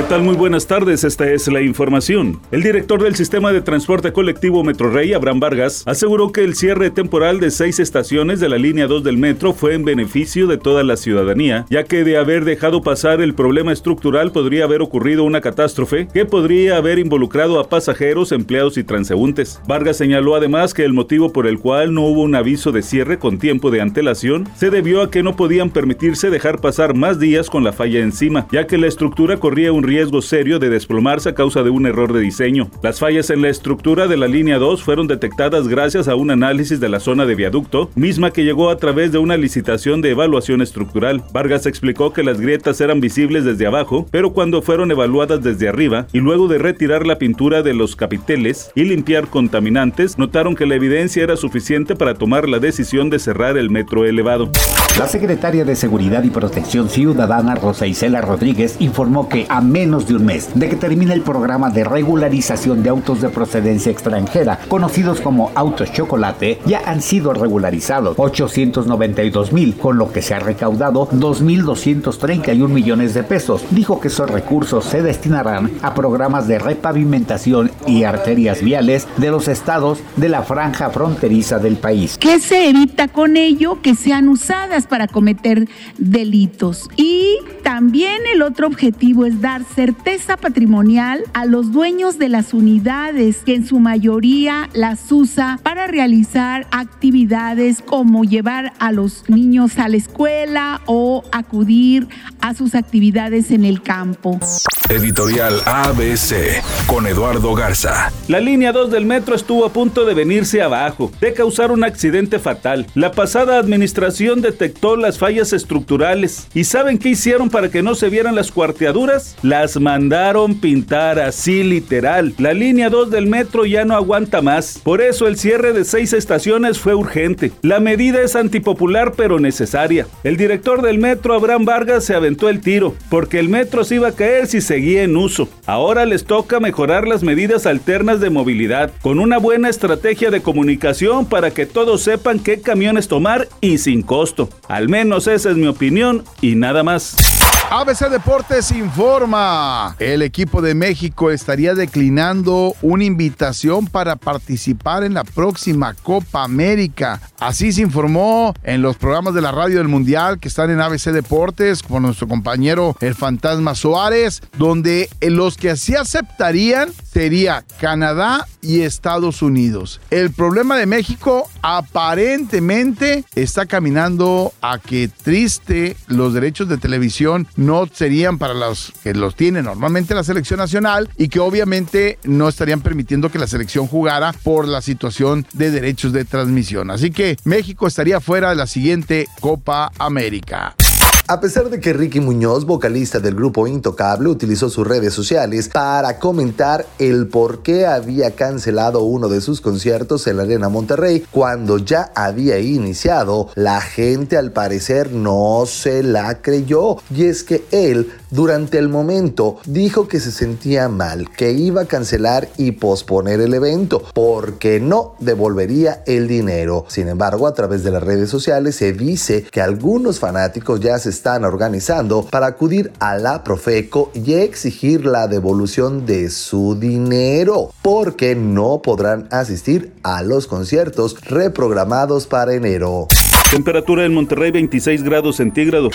¿Qué tal? Muy buenas tardes, esta es la información. El director del sistema de transporte colectivo Metrorrey, Abraham Vargas, aseguró que el cierre temporal de seis estaciones de la línea 2 del metro fue en beneficio de toda la ciudadanía, ya que de haber dejado pasar el problema estructural podría haber ocurrido una catástrofe que podría haber involucrado a pasajeros, empleados y transeúntes. Vargas señaló además que el motivo por el cual no hubo un aviso de cierre con tiempo de antelación se debió a que no podían permitirse dejar pasar más días con la falla encima, ya que la estructura corría un riesgo serio de desplomarse a causa de un error de diseño. Las fallas en la estructura de la línea 2 fueron detectadas gracias a un análisis de la zona de viaducto, misma que llegó a través de una licitación de evaluación estructural. Vargas explicó que las grietas eran visibles desde abajo, pero cuando fueron evaluadas desde arriba y luego de retirar la pintura de los capiteles y limpiar contaminantes, notaron que la evidencia era suficiente para tomar la decisión de cerrar el metro elevado. La secretaria de Seguridad y Protección Ciudadana, Rosa Isela Rodríguez, informó que a menos de un mes de que termine el programa de regularización de autos de procedencia extranjera, conocidos como autos chocolate, ya han sido regularizados 892 mil, con lo que se ha recaudado 2.231 millones de pesos. Dijo que esos recursos se destinarán a programas de repavimentación y arterias viales de los estados de la franja fronteriza del país. ¿Qué se evita con ello? Que sean usadas para cometer delitos. Y también el otro objetivo es dar certeza patrimonial a los dueños de las unidades, que en su mayoría las usa para realizar actividades como llevar a los niños a la escuela o acudir a sus actividades en el campo. Editorial ABC con Eduardo Garza. La línea 2 del metro estuvo a punto de venirse abajo, de causar un accidente fatal. La pasada administración detectó las fallas estructurales. ¿Y saben qué hicieron para que no se vieran las cuarteaduras? Las mandaron pintar así literal. La línea 2 del metro ya no aguanta más. Por eso el cierre de seis estaciones fue urgente. La medida es antipopular pero necesaria. El director del metro, Abraham Vargas, se aventó el tiro, porque el metro se iba a caer si seguía en uso. Ahora les toca mejorar las medidas alternas de movilidad, con una buena estrategia de comunicación para que todos sepan qué camiones tomar y sin costo. Al menos esa es mi opinión y nada más. ABC Deportes informa. El equipo de México estaría declinando una invitación para participar en la próxima Copa América. Así se informó en los programas de la radio del Mundial que están en ABC Deportes con nuestro compañero el Fantasma Soares, donde los que así aceptarían sería Canadá y Estados Unidos. El problema de México aparentemente está caminando a que triste los derechos de televisión no serían para los que los tiene normalmente la selección nacional y que obviamente no estarían permitiendo que la selección jugara por la situación de derechos de transmisión. Así que México estaría fuera de la siguiente Copa América. A pesar de que Ricky Muñoz, vocalista del grupo Intocable, utilizó sus redes sociales para comentar el por qué había cancelado uno de sus conciertos en la Arena Monterrey cuando ya había iniciado, la gente al parecer no se la creyó. Y es que él, durante el momento, dijo que se sentía mal, que iba a cancelar y posponer el evento porque no devolvería el dinero. Sin embargo, a través de las redes sociales se dice que algunos fanáticos ya se están organizando para acudir a la Profeco y exigir la devolución de su dinero, porque no podrán asistir a los conciertos reprogramados para enero. Temperatura en Monterrey 26 grados centígrados.